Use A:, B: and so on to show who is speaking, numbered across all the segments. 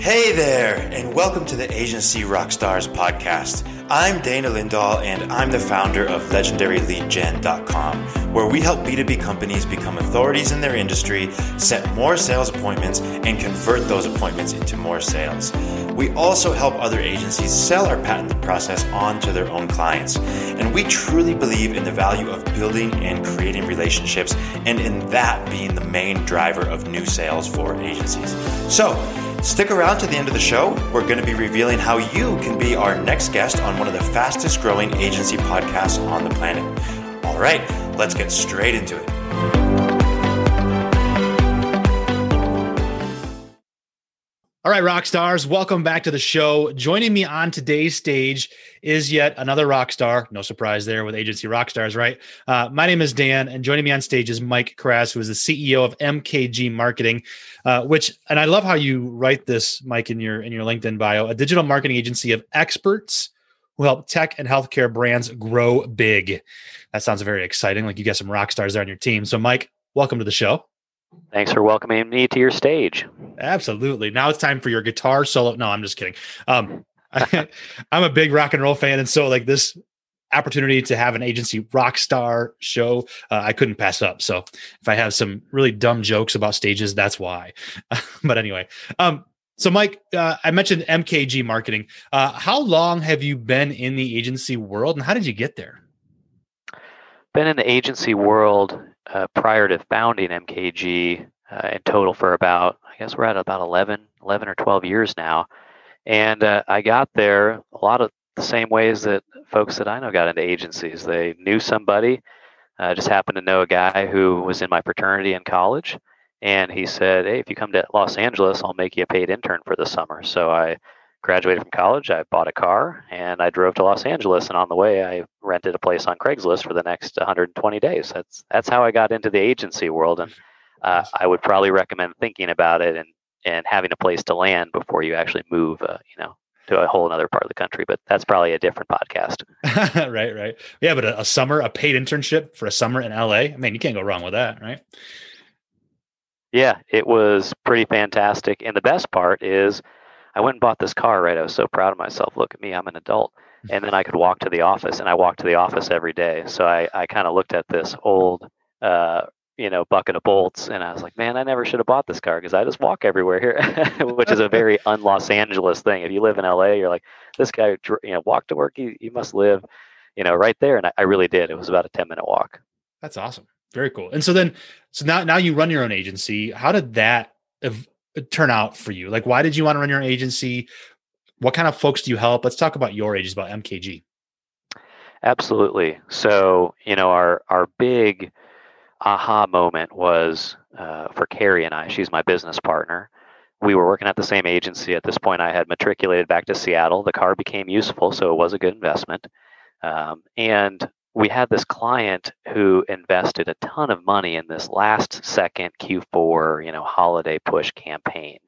A: Hey there, and welcome to the Agency Rockstars podcast. I'm Dana Lindahl, and I'm the founder of LegendaryLeadGen.com, where we help B2B companies become authorities in their industry, set more sales appointments, and convert those appointments into more sales. We also help other agencies sell our patented process on to their own clients. And we truly believe in the value of building and creating relationships, and in that being the main driver of new sales for agencies. So, Stick around to the end of the show. We're going to be revealing how you can be our next guest on one of the fastest growing agency podcasts on the planet. All right, let's get straight into it.
B: All right, rock stars, welcome back to the show. Joining me on today's stage is yet another rock star. No surprise there with Agency rock stars, right? Uh, my name is Dan, and joining me on stage is Mike Krass, who is the CEO of MKG Marketing, uh, which, and I love how you write this, Mike, in your in your LinkedIn bio, a digital marketing agency of experts who help tech and healthcare brands grow big. That sounds very exciting. Like you got some rock stars there on your team. So, Mike, welcome to the show.
C: Thanks for welcoming me to your stage.
B: Absolutely. Now it's time for your guitar solo. No, I'm just kidding. Um, I, am a big rock and roll fan, and so like this opportunity to have an agency rock star show, uh, I couldn't pass up. So if I have some really dumb jokes about stages, that's why. but anyway, um, so Mike, uh, I mentioned MKG marketing. Uh, how long have you been in the agency world, and how did you get there?
C: Been in the agency world uh, prior to founding MKG uh, in total for about, I guess we're at about 11, 11 or 12 years now. And uh, I got there a lot of the same ways that folks that I know got into agencies. They knew somebody, uh, just happened to know a guy who was in my fraternity in college. And he said, Hey, if you come to Los Angeles, I'll make you a paid intern for the summer. So I graduated from college, I bought a car and I drove to Los Angeles. And on the way, I rented a place on Craigslist for the next 120 days. That's that's how I got into the agency world. And uh, I would probably recommend thinking about it and and having a place to land before you actually move. Uh, you know. To a whole other part of the country, but that's probably a different podcast.
B: right, right. Yeah, but a, a summer, a paid internship for a summer in LA. I mean, you can't go wrong with that, right?
C: Yeah, it was pretty fantastic. And the best part is I went and bought this car, right? I was so proud of myself. Look at me, I'm an adult. And then I could walk to the office, and I walked to the office every day. So I, I kind of looked at this old, uh, you know, bucket of bolts, and I was like, man, I never should have bought this car because I just walk everywhere here, which is a very un-Los Angeles thing. If you live in LA, you're like, this guy, you know, walk to work. He, he must live, you know, right there. And I, I really did. It was about a 10 minute walk.
B: That's awesome. Very cool. And so then, so now, now you run your own agency. How did that turn out for you? Like, why did you want to run your agency? What kind of folks do you help? Let's talk about your agency, about MKG.
C: Absolutely. So, you know, our our big aha moment was uh, for Carrie and I. She's my business partner. We were working at the same agency. At this point, I had matriculated back to Seattle. The car became useful, so it was a good investment. Um, and we had this client who invested a ton of money in this last second Q4, you know, holiday push campaign.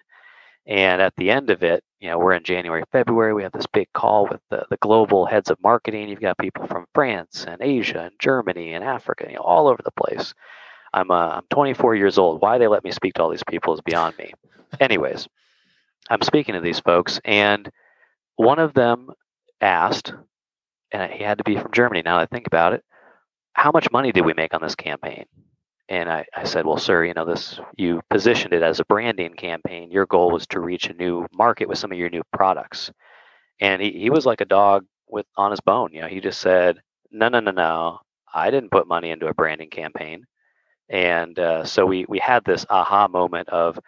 C: And at the end of it, you know, we're in January, February, we have this big call with the, the global heads of marketing. You've got people from France and Asia and Germany and Africa, you know, all over the place. I'm uh, I'm 24 years old. Why they let me speak to all these people is beyond me. Anyways, I'm speaking to these folks, and one of them asked, and he had to be from Germany. Now that I think about it, how much money did we make on this campaign? And I, I said, well, sir, you know, this you positioned it as a branding campaign. Your goal was to reach a new market with some of your new products. And he, he was like a dog with on his bone. You know, he just said, no, no, no, no. I didn't put money into a branding campaign. And uh, so we we had this aha moment of,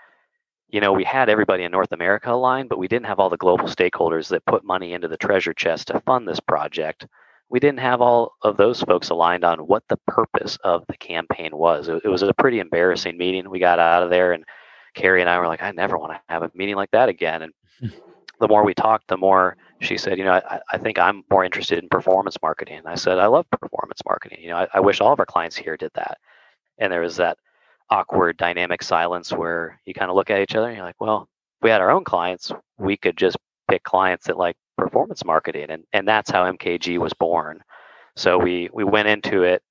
C: you know, we had everybody in North America aligned, but we didn't have all the global stakeholders that put money into the treasure chest to fund this project. We didn't have all of those folks aligned on what the purpose of the campaign was. It, it was a pretty embarrassing meeting. We got out of there, and Carrie and I were like, I never want to have a meeting like that again. And the more we talked, the more she said, you know, I, I think I'm more interested in performance marketing. And I said, I love performance marketing. You know, I, I wish all of our clients here did that. And there was that awkward dynamic silence where you kind of look at each other and you're like, well, if we had our own clients, we could just pick clients that like performance marketing and, and that's how MKG was born. So we we went into it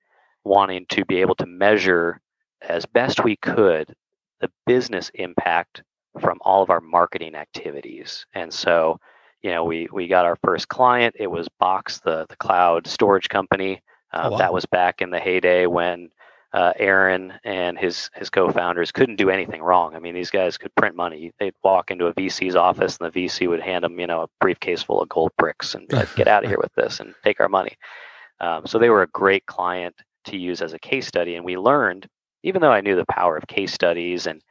C: wanting to be able to measure as best we could the business impact from all of our marketing activities. And so, you know, we we got our first client. It was Box, the the cloud storage company. Uh, oh, wow. That was back in the heyday when uh, Aaron and his his co-founders couldn't do anything wrong. I mean, these guys could print money. They'd walk into a VC's office, and the VC would hand them, you know, a briefcase full of gold bricks and like, "Get out of here with this and take our money." Um, so they were a great client to use as a case study, and we learned, even though I knew the power of case studies and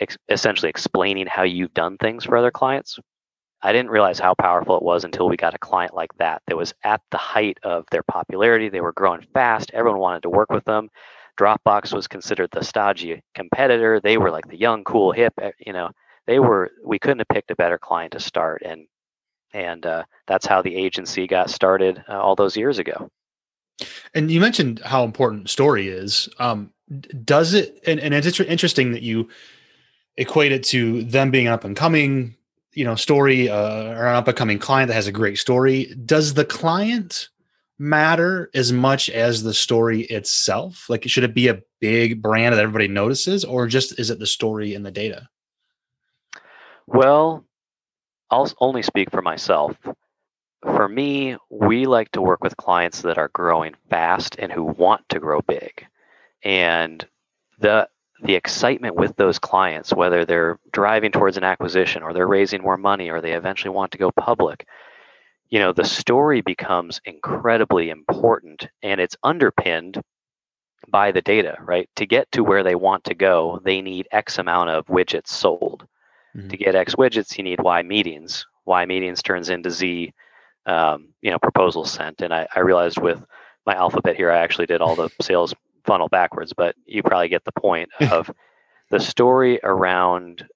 C: ex- essentially explaining how you've done things for other clients. I didn't realize how powerful it was until we got a client like that that was at the height of their popularity. They were growing fast. Everyone wanted to work with them. Dropbox was considered the stodgy competitor. They were like the young, cool, hip. Eh, you know, they were. We couldn't have picked a better client to start, and and uh, that's how the agency got started uh, all those years ago.
B: And you mentioned how important story is. Um, does it? And, and it's interesting that you equate it to them being up and coming, you know, story uh, or an up and coming client that has a great story. Does the client matter as much as the story itself? Like, should it be a big brand that everybody notices, or just is it the story and the data?
C: Well, I'll only speak for myself. For me, we like to work with clients that are growing fast and who want to grow big. And the the excitement with those clients, whether they're driving towards an acquisition or they're raising more money or they eventually want to go public, you know, the story becomes incredibly important and it's underpinned by the data, right? To get to where they want to go, they need X amount of widgets sold. Mm-hmm. To get X widgets, you need Y meetings. Y meetings turns into Z, um, you know, proposals sent. And I, I realized with my alphabet here, I actually did all the sales funnel backwards, but you probably get the point of the story around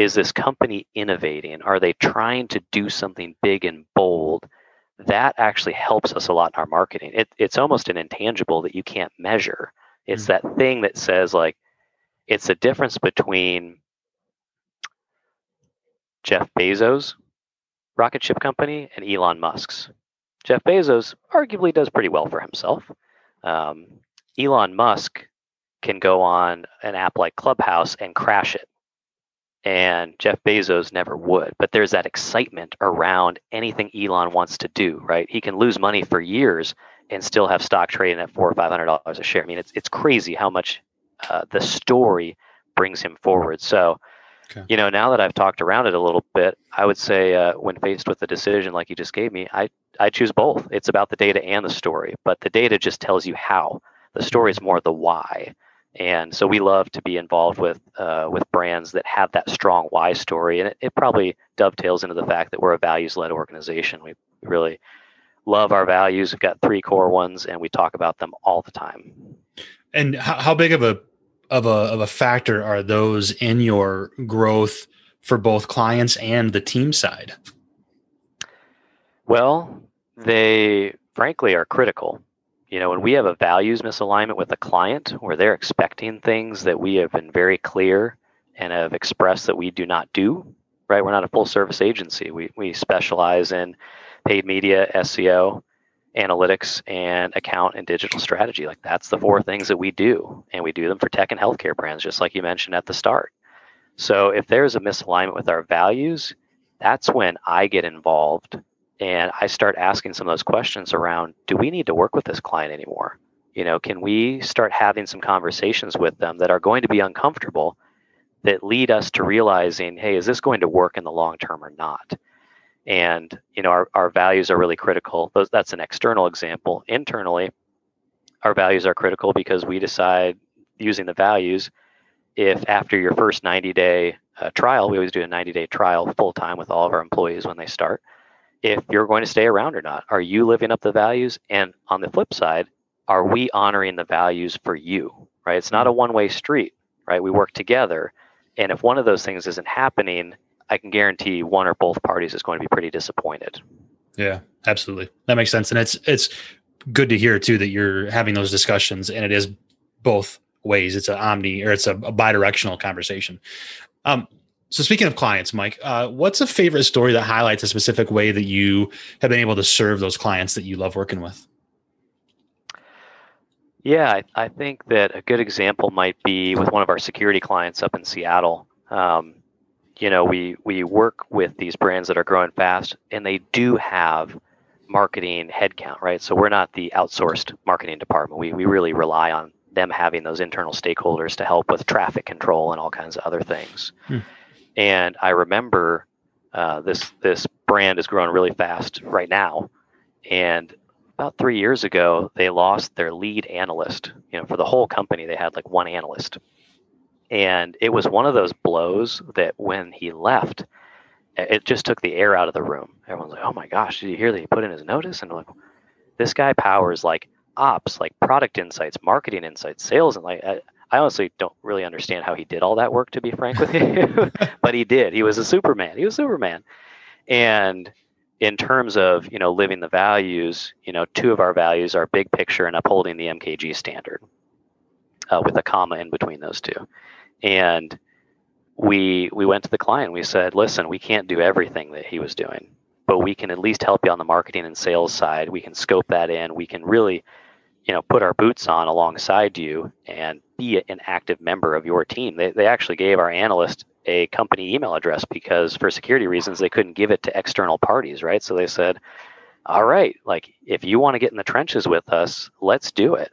C: is this company innovating? Are they trying to do something big and bold? That actually helps us a lot in our marketing. It, it's almost an intangible that you can't measure. It's mm-hmm. that thing that says, like, it's the difference between Jeff Bezos' rocket ship company and Elon Musk's. Jeff Bezos arguably does pretty well for himself. Um, Elon Musk can go on an app like Clubhouse and crash it. And Jeff Bezos never would. But there's that excitement around anything Elon wants to do, right? He can lose money for years and still have stock trading at four or five hundred dollars a share. I mean, it's it's crazy how much uh, the story brings him forward. So, okay. you know, now that I've talked around it a little bit, I would say uh, when faced with a decision like you just gave me, I I choose both. It's about the data and the story, but the data just tells you how. The story is more the why. And so we love to be involved with uh, with brands that have that strong why story, and it, it probably dovetails into the fact that we're a values led organization. We really love our values. We've got three core ones, and we talk about them all the time.
B: And how, how big of a of a of a factor are those in your growth for both clients and the team side?
C: Well, they frankly are critical you know, when we have a values misalignment with a client where they're expecting things that we have been very clear and have expressed that we do not do, right? We're not a full service agency. We, we specialize in paid media, SEO, analytics, and account and digital strategy. Like that's the four things that we do. And we do them for tech and healthcare brands, just like you mentioned at the start. So if there's a misalignment with our values, that's when I get involved and I start asking some of those questions around do we need to work with this client anymore? You know, can we start having some conversations with them that are going to be uncomfortable that lead us to realizing, hey, is this going to work in the long term or not? And, you know, our, our values are really critical. That's an external example. Internally, our values are critical because we decide using the values if after your first 90 day uh, trial, we always do a 90 day trial full time with all of our employees when they start if you're going to stay around or not. Are you living up the values? And on the flip side, are we honoring the values for you? Right? It's not a one way street, right? We work together. And if one of those things isn't happening, I can guarantee one or both parties is going to be pretty disappointed.
B: Yeah, absolutely. That makes sense. And it's it's good to hear too that you're having those discussions and it is both ways. It's an omni or it's a, a bi-directional conversation. Um, so speaking of clients, Mike, uh, what's a favorite story that highlights a specific way that you have been able to serve those clients that you love working with?
C: Yeah, I, I think that a good example might be with one of our security clients up in Seattle. Um, you know, we we work with these brands that are growing fast, and they do have marketing headcount, right? So we're not the outsourced marketing department. We we really rely on them having those internal stakeholders to help with traffic control and all kinds of other things. Hmm. And I remember uh, this this brand is growing really fast right now, and about three years ago they lost their lead analyst. You know, for the whole company, they had like one analyst, and it was one of those blows that when he left, it just took the air out of the room. Everyone's like, "Oh my gosh, did you hear that he put in his notice?" And like, this guy powers like ops, like product insights, marketing insights, sales, and like I, I honestly don't really understand how he did all that work. To be frank with you, but he did. He was a Superman. He was Superman, and in terms of you know living the values, you know, two of our values are big picture and upholding the MKG standard, uh, with a comma in between those two, and we we went to the client. We said, listen, we can't do everything that he was doing, but we can at least help you on the marketing and sales side. We can scope that in. We can really you know put our boots on alongside you and be an active member of your team. They, they actually gave our analyst a company email address because for security reasons they couldn't give it to external parties right? So they said all right like if you want to get in the trenches with us let's do it.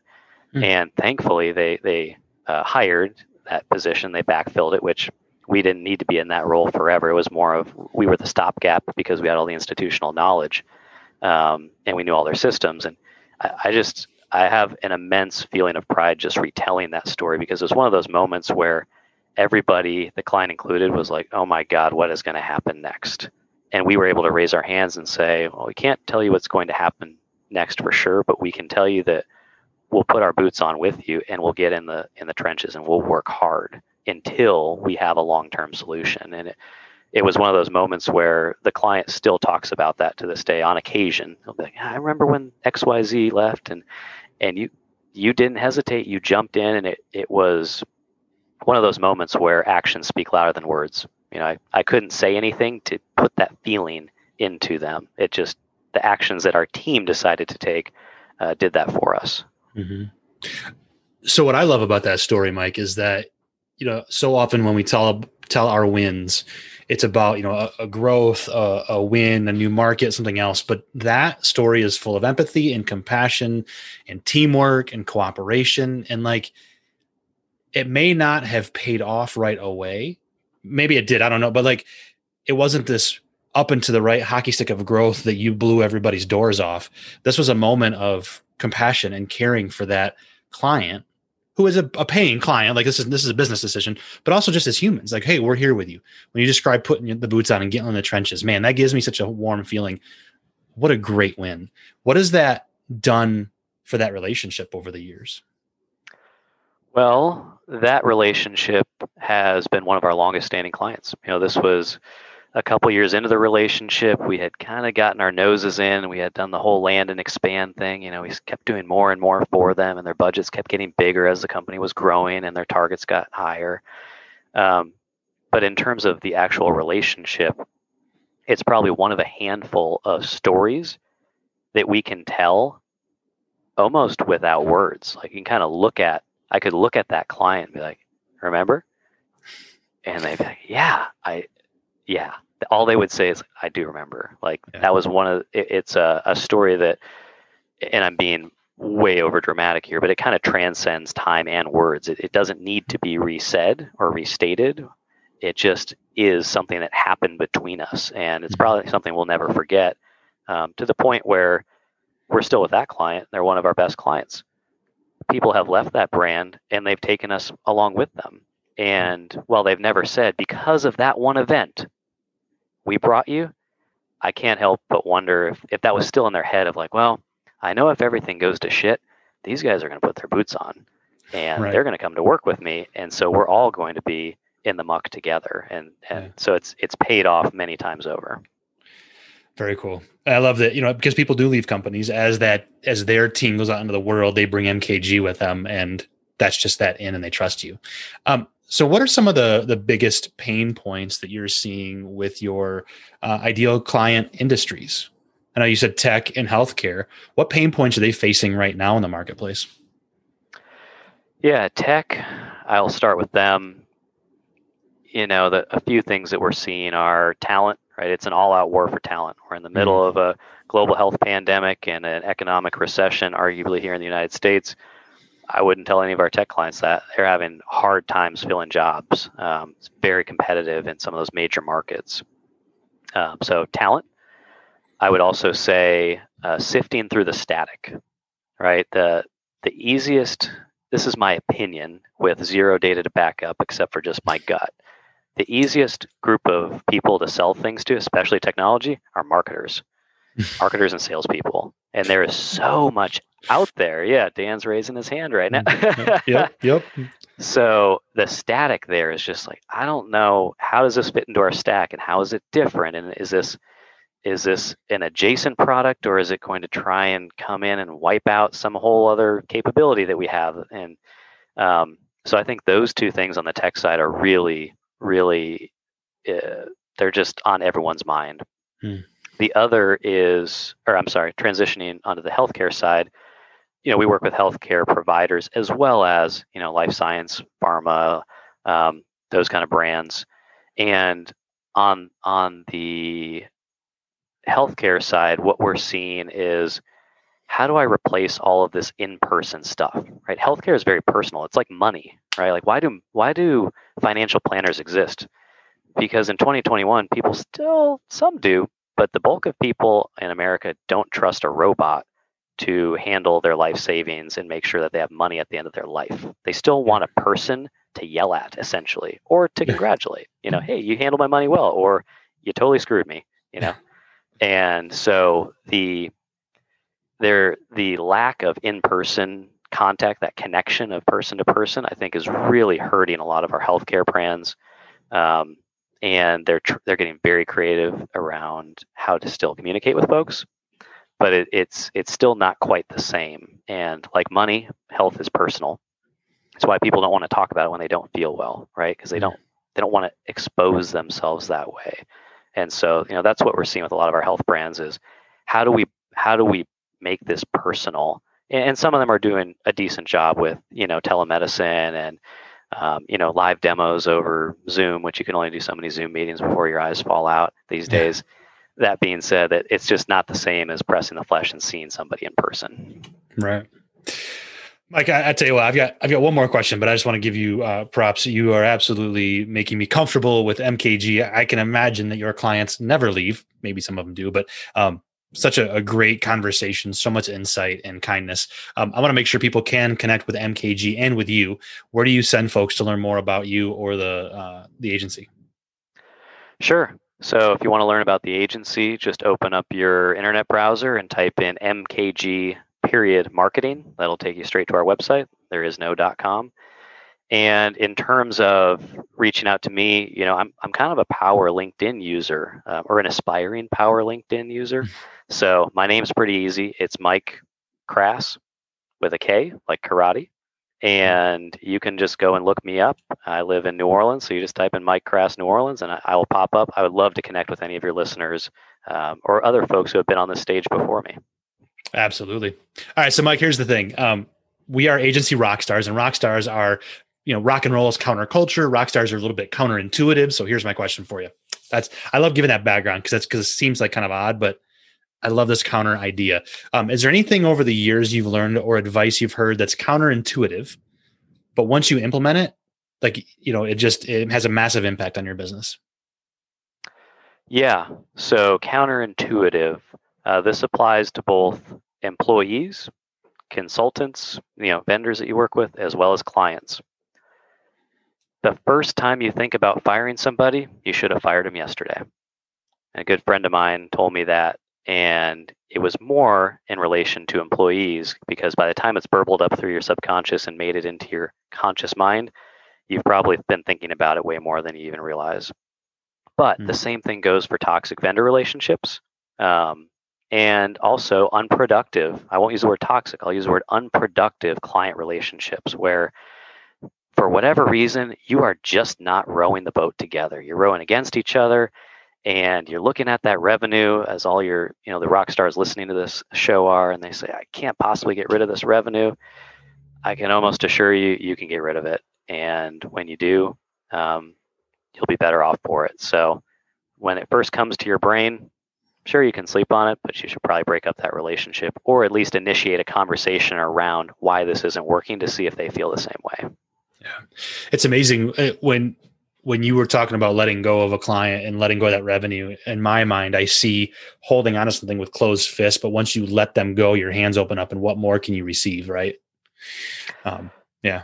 C: Mm-hmm. and thankfully they they uh, hired that position. They backfilled it which we didn't need to be in that role forever. It was more of we were the stopgap because we had all the institutional knowledge um, and we knew all their systems. And I, I just I have an immense feeling of pride just retelling that story because it's one of those moments where everybody, the client included, was like, oh my God, what is going to happen next? And we were able to raise our hands and say, well, we can't tell you what's going to happen next for sure, but we can tell you that we'll put our boots on with you and we'll get in the in the trenches and we'll work hard until we have a long-term solution. And it, it was one of those moments where the client still talks about that to this day on occasion. They'll be like, I remember when XYZ left and and you you didn't hesitate you jumped in and it, it was one of those moments where actions speak louder than words you know I, I couldn't say anything to put that feeling into them it just the actions that our team decided to take uh, did that for us mm-hmm.
B: so what i love about that story mike is that you know so often when we tell tell our wins it's about you know a, a growth a, a, win a new market something else. But that story is full of empathy and compassion and teamwork and cooperation. And like it may not have paid off right away. Maybe it did i don't know. But like it wasn't this up and to the right hockey stick of growth that you blew everybody's doors off. This was a moment of compassion and caring for that client who is a, a paying client, like this is this is a business decision, but also just as humans, like, hey, we're here with you. When you describe putting the boots on and getting in the trenches, man, that gives me such a warm feeling. What a great win. What has that done for that relationship over the years?
C: Well, that relationship has been one of our longest standing clients. You know, this was a couple years into the relationship, we had kind of gotten our noses in. We had done the whole land and expand thing. You know, we kept doing more and more for them, and their budgets kept getting bigger as the company was growing and their targets got higher. Um, but in terms of the actual relationship, it's probably one of a handful of stories that we can tell almost without words. Like you can kind of look at, I could look at that client and be like, remember? And they'd be like, yeah, I, yeah, all they would say is, "I do remember." Like yeah. that was one of it, it's a, a story that, and I'm being way over dramatic here, but it kind of transcends time and words. It, it doesn't need to be resaid or restated. It just is something that happened between us, and it's mm-hmm. probably something we'll never forget. Um, to the point where we're still with that client; they're one of our best clients. People have left that brand, and they've taken us along with them. And while they've never said, because of that one event, we brought you, I can't help but wonder if, if that was still in their head of like, well, I know if everything goes to shit, these guys are going to put their boots on and right. they're going to come to work with me. And so we're all going to be in the muck together. And, and yeah. so it's, it's paid off many times over.
B: Very cool. I love that, you know, because people do leave companies as that, as their team goes out into the world, they bring MKG with them and that's just that in and they trust you. Um, so, what are some of the the biggest pain points that you're seeing with your uh, ideal client industries? I know you said tech and healthcare. What pain points are they facing right now in the marketplace?
C: Yeah, tech. I'll start with them. you know, the, a few things that we're seeing are talent, right? It's an all-out war for talent. We're in the middle mm-hmm. of a global health pandemic and an economic recession, arguably here in the United States. I wouldn't tell any of our tech clients that they're having hard times filling jobs. Um, it's very competitive in some of those major markets. Um, so talent. I would also say uh, sifting through the static, right? The the easiest. This is my opinion with zero data to back up, except for just my gut. The easiest group of people to sell things to, especially technology, are marketers, marketers and salespeople. And there is so much out there. Yeah, Dan's raising his hand right now.
B: yep, yep.
C: So the static there is just like I don't know how does this fit into our stack and how is it different and is this is this an adjacent product or is it going to try and come in and wipe out some whole other capability that we have and um, so I think those two things on the tech side are really really uh, they're just on everyone's mind. Hmm. The other is, or I'm sorry, transitioning onto the healthcare side. You know, we work with healthcare providers as well as you know life science, pharma, um, those kind of brands, and on on the healthcare side, what we're seeing is how do I replace all of this in-person stuff? Right? Healthcare is very personal. It's like money, right? Like why do why do financial planners exist? Because in 2021, people still some do, but the bulk of people in America don't trust a robot to handle their life savings and make sure that they have money at the end of their life. They still want a person to yell at, essentially, or to congratulate. You know, hey, you handled my money well, or you totally screwed me. You know, and so the there the lack of in-person contact, that connection of person to person, I think is really hurting a lot of our healthcare plans. Um, and they're tr- they're getting very creative around how to still communicate with folks but it, it's it's still not quite the same. And like money health is personal. That's why people don't want to talk about it when they don't feel well right? Because they don't they don't want to expose themselves that way. And so you know that's what we're seeing with a lot of our health brands is how do we how do we make this personal? And some of them are doing a decent job with you know telemedicine and um, you know live demos over zoom which you can only do so many zoom meetings before your eyes fall out these yeah. days that being said that it's just not the same as pressing the flesh and seeing somebody in person
B: right Mike, I, I, tell you what, I've got I've got one more question, but I just want to give you uh, props. You are absolutely making me comfortable with MKG. I can imagine that your clients never leave. Maybe some of them do, but um, such a, a, great conversation, so much insight and kindness. Um, I want to make sure people can connect with MKG and with you. Where do you send folks to learn more about you or the uh, the agency?
C: Sure. So if you want to learn about the agency, just open up your internet browser and type in MKG period marketing. That'll take you straight to our website. There is no .com. And in terms of reaching out to me, you know, I'm I'm kind of a power LinkedIn user uh, or an aspiring power LinkedIn user. So my name's pretty easy. It's Mike Krass with a K, like karate. And you can just go and look me up. I live in New Orleans, so you just type in Mike Krass New Orleans, and I, I will pop up. I would love to connect with any of your listeners um, or other folks who have been on the stage before me.
B: Absolutely. All right, so Mike, here's the thing. Um, we are agency rock stars, and rock stars are, you know, rock and roll is counterculture. Rock stars are a little bit counterintuitive. So here's my question for you. That's I love giving that background because that's because it seems like kind of odd, but I love this counter idea. Um, is there anything over the years you've learned or advice you've heard that's counterintuitive, but once you implement it, like you know, it just it has a massive impact on your business?
C: Yeah. So counterintuitive. Uh, this applies to both employees, consultants, you know, vendors that you work with, as well as clients. The first time you think about firing somebody, you should have fired them yesterday. a good friend of mine told me that and it was more in relation to employees because by the time it's burbled up through your subconscious and made it into your conscious mind, you've probably been thinking about it way more than you even realize. But mm. the hmm. same thing goes for toxic vendor relationships um, and also unproductive. I won't use the word toxic, I'll use the word unproductive client relationships where for whatever reason, you are just not rowing the boat together. You're rowing against each other and you're looking at that revenue as all your you know the rock stars listening to this show are and they say i can't possibly get rid of this revenue i can almost assure you you can get rid of it and when you do um, you'll be better off for it. So when it first comes to your brain, sure you can sleep on it, but you should probably break up that relationship or at least initiate a conversation around why this isn't working to see if they feel the same way.
B: Yeah. It's amazing uh, when when you were talking about letting go of a client and letting go of that revenue, in my mind, I see holding on to something with closed fists, but once you let them go, your hands open up and what more can you receive, right? Um, yeah.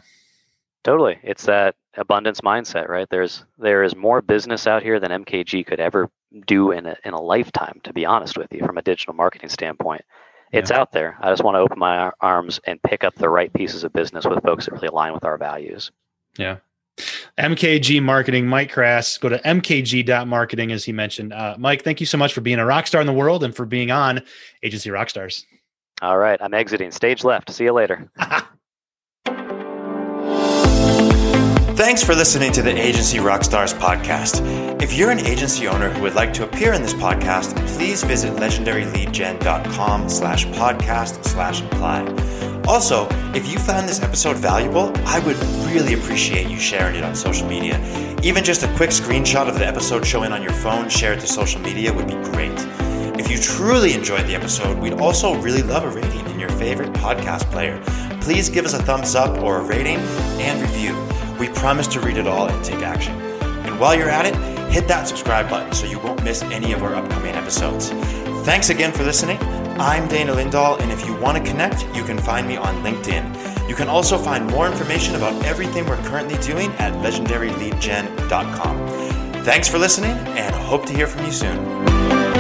C: Totally. It's that abundance mindset, right? There's there is more business out here than MKG could ever do in a in a lifetime, to be honest with you, from a digital marketing standpoint. It's yeah. out there. I just want to open my arms and pick up the right pieces of business with folks that really align with our values.
B: Yeah. MKG Marketing, Mike Krass. Go to mkg.marketing, as he mentioned. Uh, Mike, thank you so much for being a rock star in the world and for being on Agency Rockstars.
C: All right. I'm exiting. Stage left. See you later.
A: Thanks for listening to the Agency Rockstars podcast. If you're an agency owner who would like to appear in this podcast, please visit legendaryleadgen.com slash podcast slash apply. Also, if you found this episode valuable, I would really appreciate you sharing it on social media. Even just a quick screenshot of the episode showing on your phone shared to social media would be great. If you truly enjoyed the episode, we'd also really love a rating in your favorite podcast player. Please give us a thumbs up or a rating and review. We promise to read it all and take action. And while you're at it, hit that subscribe button so you won't miss any of our upcoming episodes. Thanks again for listening. I'm Dana Lindahl, and if you want to connect, you can find me on LinkedIn. You can also find more information about everything we're currently doing at legendaryleadgen.com. Thanks for listening, and hope to hear from you soon.